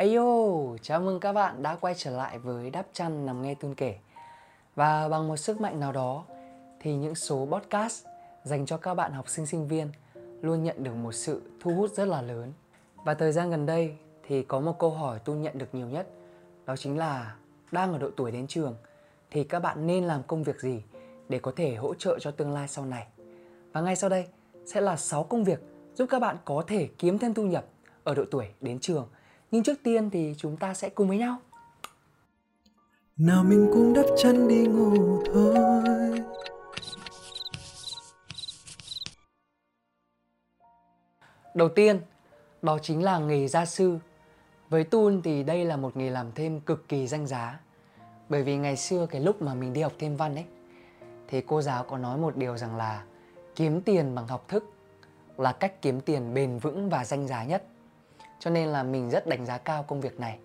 Ayo, chào mừng các bạn đã quay trở lại với Đáp Chăn Nằm Nghe Tuôn Kể. Và bằng một sức mạnh nào đó thì những số podcast dành cho các bạn học sinh sinh viên luôn nhận được một sự thu hút rất là lớn. Và thời gian gần đây thì có một câu hỏi tôi nhận được nhiều nhất Đó chính là đang ở độ tuổi đến trường thì các bạn nên làm công việc gì để có thể hỗ trợ cho tương lai sau này? Và ngay sau đây sẽ là 6 công việc giúp các bạn có thể kiếm thêm thu nhập ở độ tuổi đến trường nhưng trước tiên thì chúng ta sẽ cùng với nhau. Nào mình cũng đắp chân đi ngủ thôi. Đầu tiên đó chính là nghề gia sư. Với Tun thì đây là một nghề làm thêm cực kỳ danh giá. Bởi vì ngày xưa cái lúc mà mình đi học thêm văn ấy thì cô giáo có nói một điều rằng là kiếm tiền bằng học thức là cách kiếm tiền bền vững và danh giá nhất cho nên là mình rất đánh giá cao công việc này.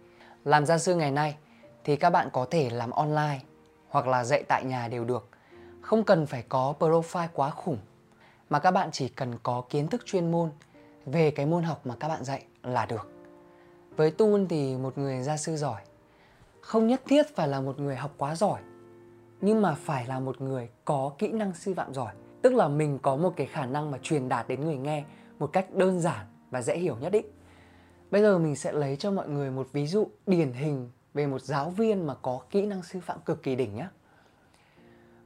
Làm gia sư ngày nay thì các bạn có thể làm online hoặc là dạy tại nhà đều được. Không cần phải có profile quá khủng, mà các bạn chỉ cần có kiến thức chuyên môn về cái môn học mà các bạn dạy là được. Với Tun thì một người gia sư giỏi không nhất thiết phải là một người học quá giỏi, nhưng mà phải là một người có kỹ năng sư phạm giỏi tức là mình có một cái khả năng mà truyền đạt đến người nghe một cách đơn giản và dễ hiểu nhất định Bây giờ mình sẽ lấy cho mọi người một ví dụ điển hình về một giáo viên mà có kỹ năng sư phạm cực kỳ đỉnh nhé.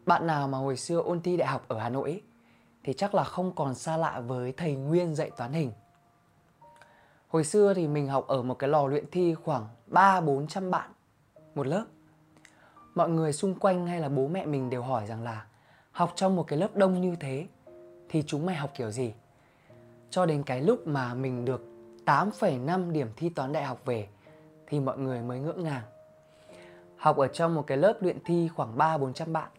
Bạn nào mà hồi xưa ôn thi đại học ở Hà Nội ấy, thì chắc là không còn xa lạ với thầy Nguyên dạy toán hình. Hồi xưa thì mình học ở một cái lò luyện thi khoảng 3-400 bạn một lớp. Mọi người xung quanh hay là bố mẹ mình đều hỏi rằng là học trong một cái lớp đông như thế thì chúng mày học kiểu gì? Cho đến cái lúc mà mình được 8,5 điểm thi toán đại học về thì mọi người mới ngỡ ngàng. Học ở trong một cái lớp luyện thi khoảng 3-400 bạn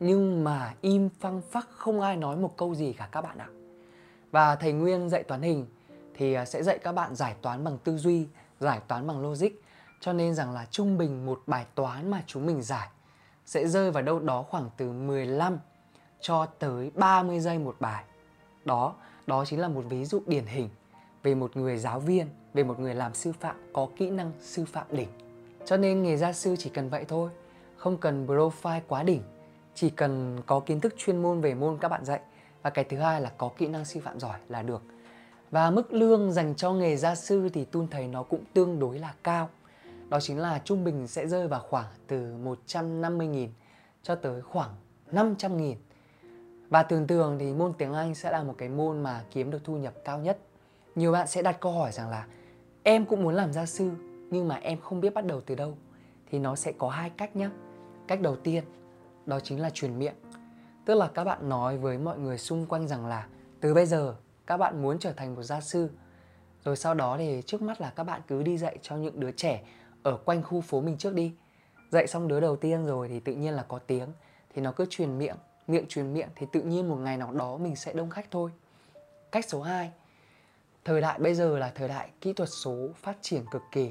nhưng mà im phăng phắc không ai nói một câu gì cả các bạn ạ. Và thầy Nguyên dạy toán hình thì à, sẽ dạy các bạn giải toán bằng tư duy, giải toán bằng logic. Cho nên rằng là trung bình một bài toán mà chúng mình giải sẽ rơi vào đâu đó khoảng từ 15 cho tới 30 giây một bài. Đó, đó chính là một ví dụ điển hình về một người giáo viên, về một người làm sư phạm có kỹ năng sư phạm đỉnh. Cho nên nghề gia sư chỉ cần vậy thôi, không cần profile quá đỉnh, chỉ cần có kiến thức chuyên môn về môn các bạn dạy và cái thứ hai là có kỹ năng sư phạm giỏi là được. Và mức lương dành cho nghề gia sư thì Tun thấy nó cũng tương đối là cao. Đó chính là trung bình sẽ rơi vào khoảng từ 150.000 cho tới khoảng 500.000. Và thường thường thì môn tiếng Anh sẽ là một cái môn mà kiếm được thu nhập cao nhất nhiều bạn sẽ đặt câu hỏi rằng là, em cũng muốn làm gia sư, nhưng mà em không biết bắt đầu từ đâu. Thì nó sẽ có hai cách nhé cách đầu tiên, đó chính là truyền miệng. Tức là các bạn nói với mọi người xung quanh rằng là, từ bây giờ, các bạn muốn trở thành một gia sư. Rồi sau đó thì trước mắt là các bạn cứ đi dạy cho những đứa trẻ ở quanh khu phố mình trước đi. Dạy xong đứa đầu tiên rồi thì tự nhiên là có tiếng, thì nó cứ truyền miệng miệng truyền miệng thì tự nhiên một ngày nào đó mình sẽ đông khách thôi. Cách số 2 thời đại bây giờ là thời đại kỹ thuật số phát triển cực kỳ,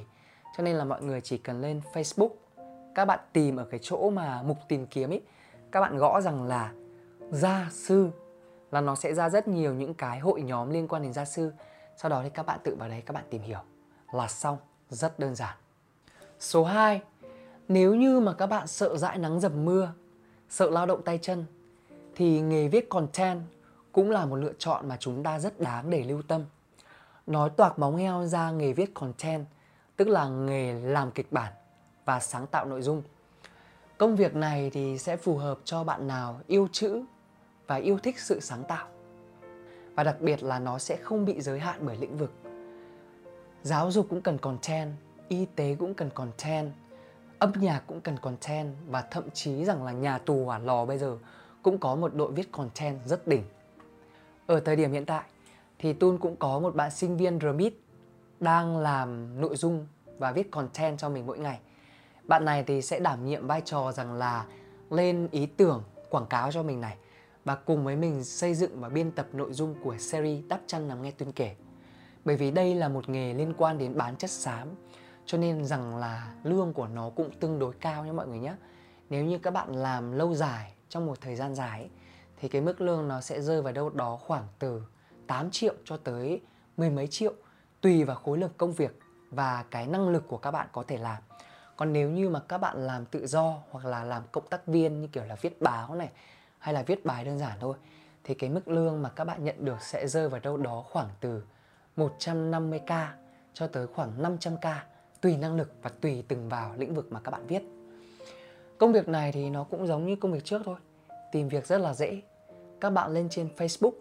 cho nên là mọi người chỉ cần lên Facebook, các bạn tìm ở cái chỗ mà mục tìm kiếm ấy các bạn gõ rằng là gia sư, là nó sẽ ra rất nhiều những cái hội nhóm liên quan đến gia sư. Sau đó thì các bạn tự vào đấy, các bạn tìm hiểu là xong, rất đơn giản. Số 2 nếu như mà các bạn sợ dãi nắng dầm mưa, sợ lao động tay chân, thì nghề viết content cũng là một lựa chọn mà chúng ta rất đáng để lưu tâm nói toạc móng heo ra nghề viết content, tức là nghề làm kịch bản và sáng tạo nội dung. Công việc này thì sẽ phù hợp cho bạn nào yêu chữ và yêu thích sự sáng tạo. Và đặc biệt là nó sẽ không bị giới hạn bởi lĩnh vực. Giáo dục cũng cần content, y tế cũng cần content, âm nhạc cũng cần content và thậm chí rằng là nhà tù hỏa lò bây giờ cũng có một đội viết content rất đỉnh. Ở thời điểm hiện tại thì Tun cũng có một bạn sinh viên Remit đang làm nội dung và viết content cho mình mỗi ngày. Bạn này thì sẽ đảm nhiệm vai trò rằng là lên ý tưởng, quảng cáo cho mình này và cùng với mình xây dựng và biên tập nội dung của series Đắp chăn nằm nghe Tuyên kể. Bởi vì đây là một nghề liên quan đến bán chất xám, cho nên rằng là lương của nó cũng tương đối cao nha mọi người nhé. Nếu như các bạn làm lâu dài, trong một thời gian dài, thì cái mức lương nó sẽ rơi vào đâu đó khoảng từ 8 triệu cho tới mười mấy triệu tùy vào khối lượng công việc và cái năng lực của các bạn có thể làm còn nếu như mà các bạn làm tự do hoặc là làm cộng tác viên như kiểu là viết báo này hay là viết bài đơn giản thôi thì cái mức lương mà các bạn nhận được sẽ rơi vào đâu đó khoảng từ 150k cho tới khoảng 500k tùy năng lực và tùy từng vào lĩnh vực mà các bạn viết. Công việc này thì nó cũng giống như công việc trước thôi. Tìm việc rất là dễ. Các bạn lên trên Facebook,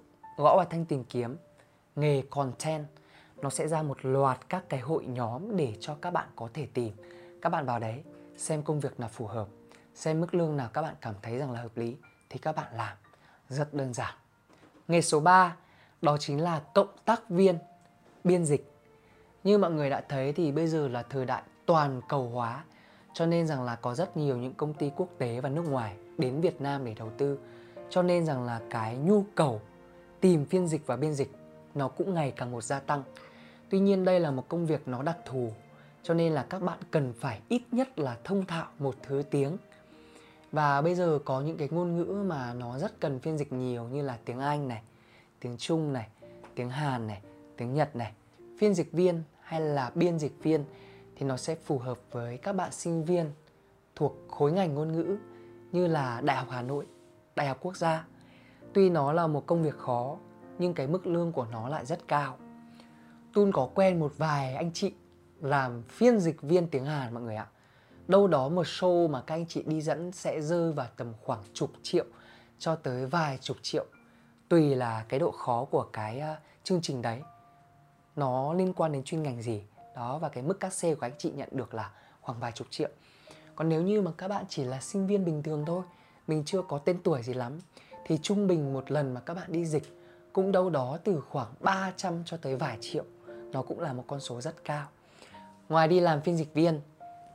gõ vào thanh tìm kiếm nghề content nó sẽ ra một loạt các cái hội nhóm để cho các bạn có thể tìm. Các bạn vào đấy xem công việc nào phù hợp, xem mức lương nào các bạn cảm thấy rằng là hợp lý thì các bạn làm. Rất đơn giản. Nghề số 3 đó chính là cộng tác viên, biên dịch. Như mọi người đã thấy thì bây giờ là thời đại toàn cầu hóa cho nên rằng là có rất nhiều những công ty quốc tế và nước ngoài đến Việt Nam để đầu tư cho nên rằng là cái nhu cầu tìm phiên dịch và biên dịch nó cũng ngày càng một gia tăng tuy nhiên đây là một công việc nó đặc thù cho nên là các bạn cần phải ít nhất là thông thạo một thứ tiếng và bây giờ có những cái ngôn ngữ mà nó rất cần phiên dịch nhiều như là tiếng Anh này, tiếng Trung này, tiếng Hàn này, tiếng Nhật này. Phiên dịch viên hay là biên dịch viên thì nó sẽ phù hợp với các bạn sinh viên thuộc khối ngành ngôn ngữ như là Đại học Hà Nội, Đại học Quốc gia. Tuy nó là một công việc khó nhưng cái mức lương của nó lại rất cao. Tun có quen một vài anh chị làm phiên dịch viên tiếng Hàn mọi người ạ. Đâu đó một show mà các anh chị đi dẫn sẽ rơi vào tầm khoảng chục triệu cho tới vài chục triệu tùy là cái độ khó của cái uh, chương trình đấy nó liên quan đến chuyên ngành gì đó và cái mức cát xê của anh chị nhận được là khoảng vài chục triệu còn nếu như mà các bạn chỉ là sinh viên bình thường thôi mình chưa có tên tuổi gì lắm thì trung bình một lần mà các bạn đi dịch cũng đâu đó từ khoảng 300 cho tới vài triệu. Nó cũng là một con số rất cao. Ngoài đi làm phiên dịch viên,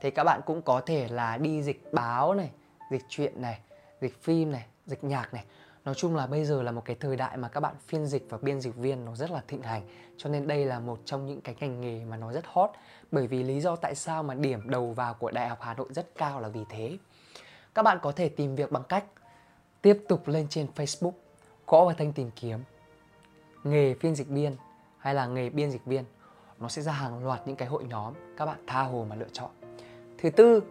thì các bạn cũng có thể là đi dịch báo này, dịch truyện này, dịch phim này, dịch nhạc này. Nói chung là bây giờ là một cái thời đại mà các bạn phiên dịch và biên dịch viên nó rất là thịnh hành. Cho nên đây là một trong những cái ngành nghề mà nó rất hot. Bởi vì lý do tại sao mà điểm đầu vào của đại học hà nội rất cao là vì thế. Các bạn có thể tìm việc bằng cách tiếp tục lên trên facebook gõ vào thanh tìm kiếm. Nghề phiên dịch viên hay là nghề biên dịch viên nó sẽ ra hàng loạt những cái hội nhóm các bạn tha hồ mà lựa chọn. Thứ tư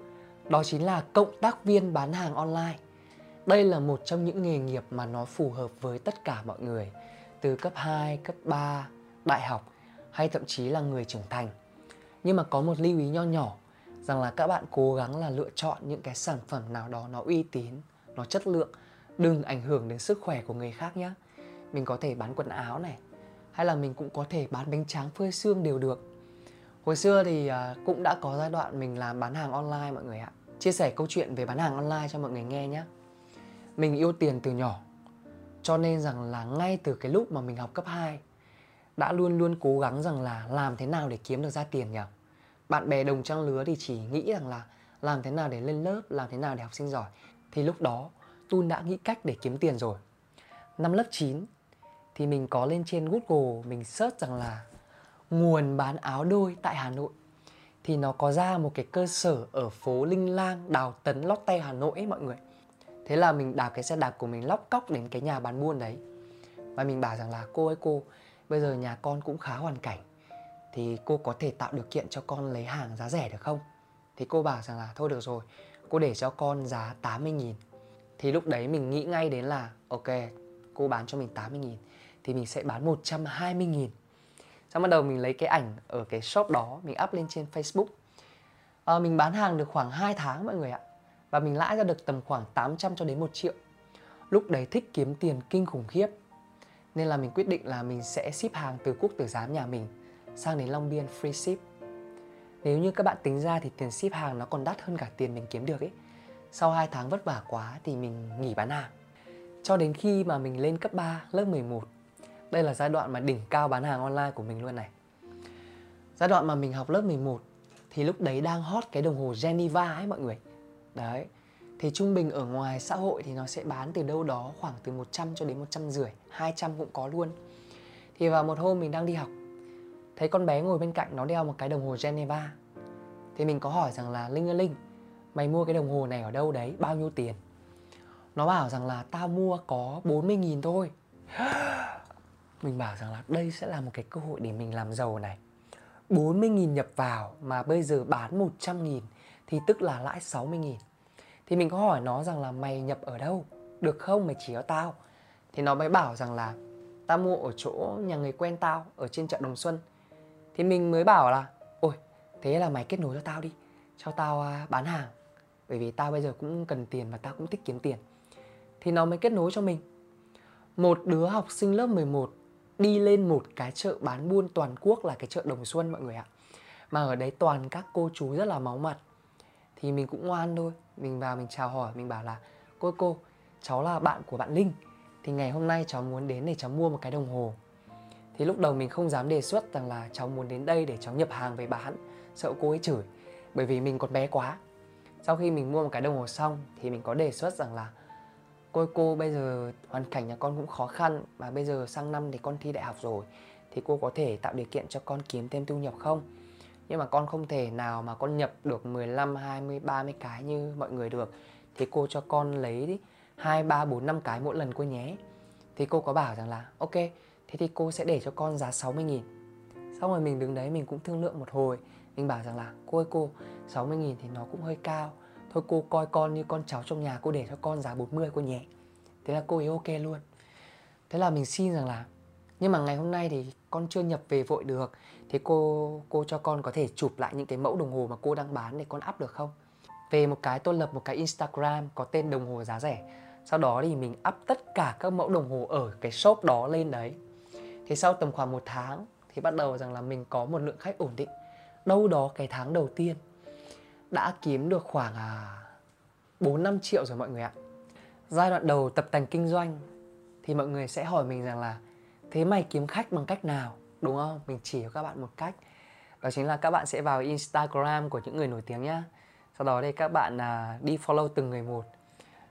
đó chính là cộng tác viên bán hàng online. Đây là một trong những nghề nghiệp mà nó phù hợp với tất cả mọi người từ cấp 2, cấp 3, đại học hay thậm chí là người trưởng thành. Nhưng mà có một lưu ý nho nhỏ rằng là các bạn cố gắng là lựa chọn những cái sản phẩm nào đó nó uy tín, nó chất lượng, đừng ảnh hưởng đến sức khỏe của người khác nhé. Mình có thể bán quần áo này, hay là mình cũng có thể bán bánh tráng phơi xương đều được. Hồi xưa thì à, cũng đã có giai đoạn mình làm bán hàng online mọi người ạ. Chia sẻ câu chuyện về bán hàng online cho mọi người nghe nhé mình yêu tiền từ nhỏ cho nên rằng là ngay từ cái lúc mà mình học cấp 2 đã luôn luôn cố gắng rằng là làm thế nào để kiếm được ra tiền nhỉ bạn bè đồng trang lứa thì chỉ nghĩ rằng là làm thế nào để lên lớp làm thế nào để học sinh giỏi thì lúc đó Tun đã nghĩ cách để kiếm tiền rồi. Năm lớp 9 thì mình có lên trên Google mình search rằng là nguồn bán áo đôi tại Hà Nội. Thì nó có ra một cái cơ sở ở phố Linh Lang, Đào Tấn, Lót Tay Hà Nội ấy mọi người. Thế là mình đạp cái xe đạp của mình lóc cóc đến cái nhà bán buôn đấy. Và mình bảo rằng là cô ơi cô bây giờ nhà con cũng khá hoàn cảnh. Thì cô có thể tạo điều kiện cho con lấy hàng giá rẻ được không? Thì cô bảo rằng là thôi được rồi cô để cho con giá 80 nghìn thì lúc đấy mình nghĩ ngay đến là ok cô bán cho mình 80 nghìn thì mình sẽ bán 120 nghìn Xong bắt đầu mình lấy cái ảnh ở cái shop đó Mình up lên trên Facebook à, Mình bán hàng được khoảng 2 tháng mọi người ạ và mình lãi ra được tầm khoảng 800 cho đến 1 triệu. Lúc đấy thích kiếm tiền kinh khủng khiếp. Nên là mình quyết định là mình sẽ ship hàng từ quốc tử giám nhà mình sang đến Long Biên free ship. Nếu như các bạn tính ra thì tiền ship hàng nó còn đắt hơn cả tiền mình kiếm được ấy. Sau 2 tháng vất vả quá thì mình nghỉ bán hàng. Cho đến khi mà mình lên cấp 3, lớp 11. Đây là giai đoạn mà đỉnh cao bán hàng online của mình luôn này. Giai đoạn mà mình học lớp 11 thì lúc đấy đang hot cái đồng hồ Geneva ấy mọi người Đấy Thì trung bình ở ngoài xã hội thì nó sẽ bán từ đâu đó khoảng từ 100 cho đến 150 200 cũng có luôn Thì vào một hôm mình đang đi học Thấy con bé ngồi bên cạnh nó đeo một cái đồng hồ Geneva Thì mình có hỏi rằng là Linh ơi Linh Mày mua cái đồng hồ này ở đâu đấy Bao nhiêu tiền Nó bảo rằng là tao mua có 40 nghìn thôi Mình bảo rằng là đây sẽ là một cái cơ hội để mình làm giàu này 40.000 nhập vào mà bây giờ bán 100.000 thì tức là lãi 60.000. Thì mình có hỏi nó rằng là mày nhập ở đâu? Được không? Mày chỉ cho tao. Thì nó mới bảo rằng là tao mua ở chỗ nhà người quen tao ở trên chợ Đồng Xuân. Thì mình mới bảo là ôi thế là mày kết nối cho tao đi, cho tao à, bán hàng. Bởi vì tao bây giờ cũng cần tiền và tao cũng thích kiếm tiền. Thì nó mới kết nối cho mình. Một đứa học sinh lớp 11 đi lên một cái chợ bán buôn toàn quốc là cái chợ Đồng Xuân mọi người ạ. Mà ở đấy toàn các cô chú rất là máu mặt. Thì mình cũng ngoan thôi, mình vào mình chào hỏi, mình bảo là cô cô, cháu là bạn của bạn Linh. Thì ngày hôm nay cháu muốn đến để cháu mua một cái đồng hồ. Thì lúc đầu mình không dám đề xuất rằng là cháu muốn đến đây để cháu nhập hàng về bán, sợ cô ấy chửi. Bởi vì mình còn bé quá. Sau khi mình mua một cái đồng hồ xong thì mình có đề xuất rằng là cô cô bây giờ hoàn cảnh nhà con cũng khó khăn và bây giờ sang năm thì con thi đại học rồi thì cô có thể tạo điều kiện cho con kiếm thêm thu nhập không? Nhưng mà con không thể nào mà con nhập được 15, 20, 30 cái như mọi người được thì cô cho con lấy đi 2, 3, 4, 5 cái mỗi lần cô nhé. Thì cô có bảo rằng là ok, thế thì cô sẽ để cho con giá 60 nghìn. Xong rồi mình đứng đấy mình cũng thương lượng một hồi mình bảo rằng là, cô ơi, cô 60 nghìn thì nó cũng hơi cao. Thôi cô coi con như con cháu trong nhà, cô để cho con giá 40 cô nhẹ. Thế là cô ấy ok luôn. Thế là mình xin rằng là, Nhưng mà ngày hôm nay thì con chưa nhập về vội được. Thế cô cô cho con có thể chụp lại những cái mẫu đồng hồ mà cô đang bán để con up được không? Về một cái tôi lập một cái Instagram có tên đồng hồ giá rẻ. Sau đó thì mình up tất cả các mẫu đồng hồ ở cái shop đó lên đấy. Thì sau tầm khoảng một tháng thì bắt đầu rằng là mình có một lượng khách ổn định. Đâu đó cái tháng đầu tiên đã kiếm được khoảng à, 4-5 triệu rồi mọi người ạ. Giai đoạn đầu tập tành kinh doanh thì mọi người sẽ hỏi mình rằng là Thế mày kiếm khách bằng cách nào? Đúng không? Mình chỉ cho các bạn một cách. Đó chính là các bạn sẽ vào Instagram của những người nổi tiếng nhá. Sau đó đây các bạn à, đi follow từng người một.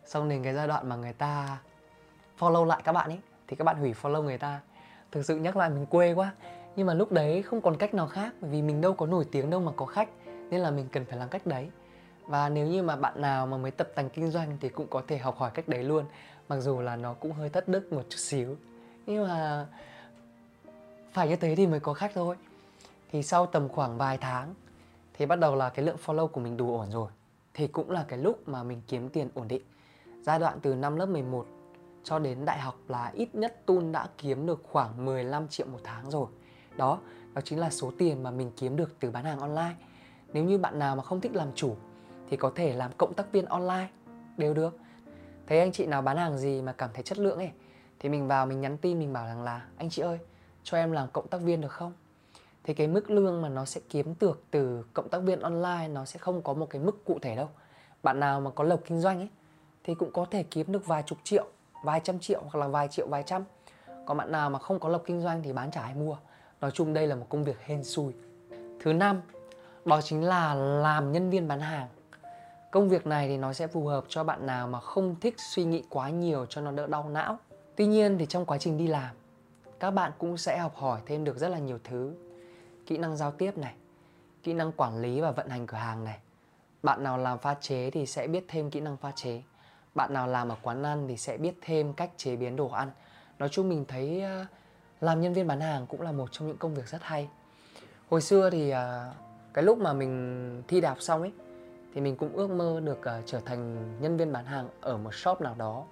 Xong đến cái giai đoạn mà người ta follow lại các bạn ấy Thì các bạn hủy follow người ta. Thực sự nhắc lại mình quê quá. Nhưng mà lúc đấy không còn cách nào khác, Bởi vì mình đâu có nổi tiếng đâu mà có khách, Nên là mình cần phải làm cách đấy. Và nếu như mà bạn nào mà mới tập tành kinh doanh thì cũng có thể học hỏi cách đấy luôn, mặc dù là nó cũng hơi thất đức một chút xíu. Nhưng mà phải như thế thì mới có khách thôi. Thì sau tầm khoảng vài tháng, thì bắt đầu là cái lượng follow của mình đủ ổn rồi. Thì cũng là cái lúc mà mình kiếm tiền ổn định. Giai đoạn từ năm lớp 11 cho đến đại học là ít nhất Tun đã kiếm được khoảng 15 triệu một tháng rồi đó đó chính là số tiền mà mình kiếm được từ bán hàng online. Nếu như bạn nào mà không thích làm chủ, thì có thể làm cộng tác viên online, đều được. Thấy anh chị nào bán hàng gì mà cảm thấy chất lượng ấy, thì mình vào mình nhắn tin, mình bảo rằng là, anh chị ơi, cho em làm cộng tác viên được không? Thì cái mức lương mà nó sẽ kiếm được từ cộng tác viên online, nó sẽ không có một cái mức cụ thể đâu. Bạn nào mà có lộc kinh doanh ấy, thì cũng có thể kiếm được vài chục triệu, vài trăm triệu hoặc là vài triệu, vài trăm. Còn bạn nào mà không có lộc kinh doanh thì bán chả ai mua nói chung đây là một công việc hên xui thứ năm đó chính là làm nhân viên bán hàng Công việc này thì nó sẽ phù hợp cho bạn nào mà không thích suy nghĩ quá nhiều cho nó đỡ đau não. Tuy nhiên thì trong quá trình đi làm, các bạn cũng sẽ học hỏi thêm được rất là nhiều thứ. Kỹ năng giao tiếp này, kỹ năng quản lý và vận hành cửa hàng này. Bạn nào làm pha chế thì sẽ biết thêm kỹ năng pha chế. Bạn nào làm ở quán ăn thì sẽ biết thêm cách chế biến đồ ăn. Nói chung mình thấy à, làm nhân viên bán hàng cũng là một trong những công việc rất hay. Hồi xưa thì ờ, cái lúc mà mình thi đạp xong ấy thì mình cũng ước mơ được uh, trở thành nhân viên bán hàng ở một shop nào đó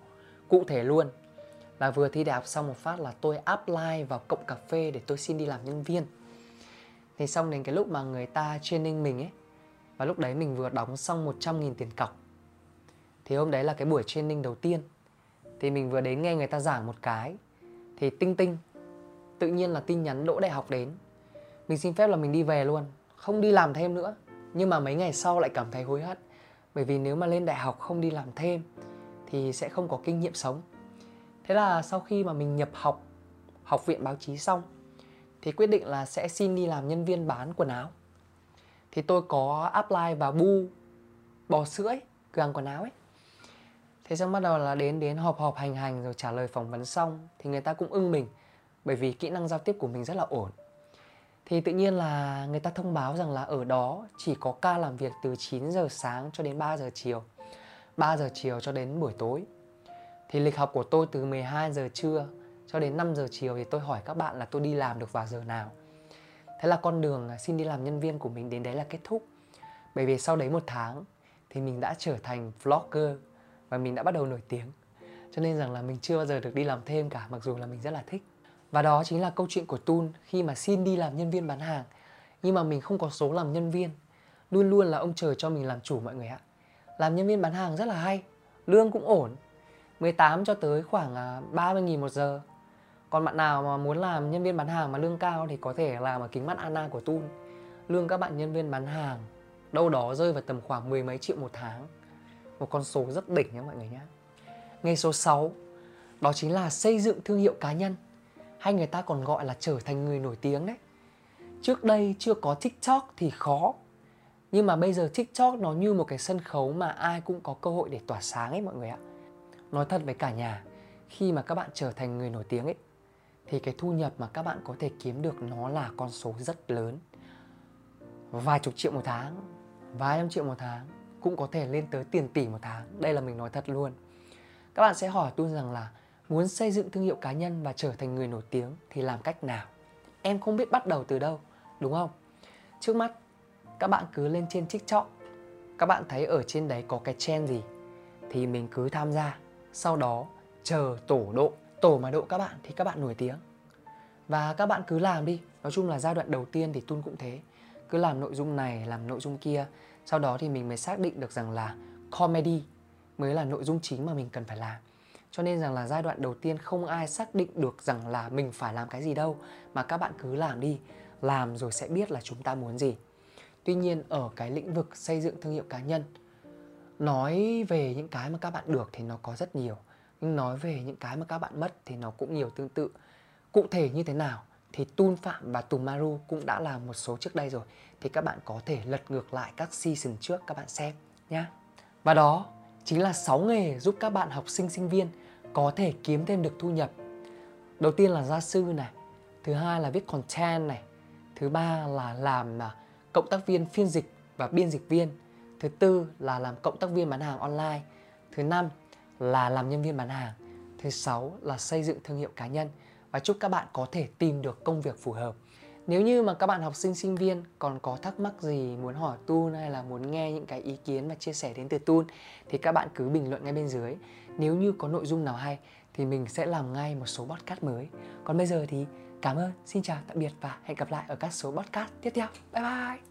cụ thể luôn. Là vừa thi đạp xong một phát là tôi apply vào cộng cà phê để tôi xin đi làm nhân viên. Thì xong đến cái lúc mà người ta training mình ấy và lúc đấy mình vừa đóng xong 100.000 tiền cọc. Thì hôm đấy là cái buổi training đầu tiên. Thì mình vừa đến nghe người ta giảng một cái thì tinh tinh tự nhiên là tin nhắn đỗ đại học đến. Mình xin phép là mình đi về luôn không đi làm thêm nữa. Nhưng mà mấy ngày sau lại cảm thấy hối hận bởi vì nếu mà lên đại học không đi làm thêm thì sẽ không có kinh nghiệm sống. Thế là sau khi mà mình nhập học học viện báo chí xong thì quyết định là sẽ xin đi làm nhân viên bán quần áo. Thì tôi có apply vào bu bò sữa ấy, cửa hàng quần áo ấy. Thế xong bắt đầu là đến đến họp họp hành hành rồi trả lời phỏng vấn xong thì người ta cũng ưng mình bởi vì kỹ năng giao tiếp của mình rất là ổn thì tự nhiên là người ta thông báo rằng là ở đó chỉ có ca làm việc từ 9 giờ sáng cho đến 3 giờ chiều 3 giờ chiều cho đến buổi tối Thì lịch học của tôi từ 12 giờ trưa cho đến 5 giờ chiều thì tôi hỏi các bạn là tôi đi làm được vào giờ nào Thế là con đường xin đi làm nhân viên của mình đến đấy là kết thúc. Bởi vì sau đấy một tháng thì mình đã trở thành vlogger và mình đã bắt đầu nổi tiếng. Cho nên rằng là mình chưa bao giờ được đi làm thêm cả, mặc dù là mình rất là thích. Và đó chính là câu chuyện của Tun khi mà xin đi làm nhân viên bán hàng. Nhưng mà mình không có số làm nhân viên. Luôn luôn là ông trời cho mình làm chủ mọi người ạ. Làm nhân viên bán hàng rất là hay, lương cũng ổn. 18 cho tới khoảng à, 30 nghìn một giờ. Còn bạn nào mà muốn làm nhân viên bán hàng mà lương cao thì có thể làm ở kính mắt Anna của Tun. Lương các bạn nhân viên bán hàng đâu đó rơi vào tầm khoảng mười mấy triệu một tháng. Một con số rất đỉnh nha mọi người nhé. ngày số 6 đó chính là xây dựng thương hiệu cá nhân hay người ta còn gọi là trở thành người nổi tiếng đấy. Trước đây chưa có TikTok thì khó. Nhưng mà bây giờ TikTok nó như một cái sân khấu mà ai cũng có cơ hội để tỏa sáng ấy mọi người ạ. Nói thật với cả nhà, khi mà các bạn trở thành người nổi tiếng ấy thì cái thu nhập mà các bạn có thể kiếm được nó là con số rất lớn. Vài chục triệu một tháng, vài trăm triệu một tháng cũng có thể lên tới tiền tỷ một tháng. Đây là mình nói thật luôn. Các bạn sẽ hỏi tôi rằng là muốn xây dựng thương hiệu cá nhân và trở thành người nổi tiếng thì làm cách nào? Em không biết bắt đầu từ đâu, đúng không? Trước mắt, các bạn cứ lên trên TikTok. Các bạn thấy ở trên đấy có cái trend gì thì mình cứ tham gia. Sau đó chờ tổ độ. Tổ mà độ các bạn thì các bạn nổi tiếng. Và các bạn cứ làm đi. Nói chung là giai đoạn đầu tiên thì Tun cũng thế. Cứ làm nội dung này, làm nội dung kia. Sau đó thì mình mới xác định được rằng là comedy mới là nội dung chính mà mình cần phải làm cho nên rằng là giai đoạn đầu tiên không ai xác định được rằng là mình phải làm cái gì đâu, mà các bạn cứ làm đi. Làm rồi sẽ biết là chúng ta muốn gì. Tuy nhiên, ở cái lĩnh vực xây dựng thương hiệu cá nhân, nói về những cái mà các bạn được thì nó có rất nhiều. Nhưng nói về những cái mà các bạn mất thì nó cũng nhiều tương tự. Cụ thể như thế nào thì Tun Phạm và Tumaru cũng đã làm một số trước đây rồi. Thì các bạn có thể lật ngược lại các season trước các bạn xem nhé và đó chính là 6 nghề giúp các bạn học sinh sinh viên có thể kiếm thêm được thu nhập. Đầu tiên là gia sư này, thứ hai là viết content này, thứ ba là làm à, cộng tác viên phiên dịch và biên dịch viên, thứ tư là làm cộng tác viên bán hàng online, thứ năm là làm nhân viên bán hàng, thứ sáu là xây dựng thương hiệu cá nhân và chúc các bạn có thể tìm được công việc phù hợp. Nếu như mà các bạn học sinh sinh viên còn có thắc mắc gì muốn hỏi Tun hay là muốn nghe những cái ý kiến và chia sẻ đến từ Tun thì các bạn cứ bình luận ngay bên dưới. Nếu như có nội dung nào hay thì mình sẽ làm ngay một số podcast mới. Còn bây giờ thì cảm ơn, xin chào, tạm biệt và hẹn gặp lại ở các số podcast tiếp theo. Bye bye!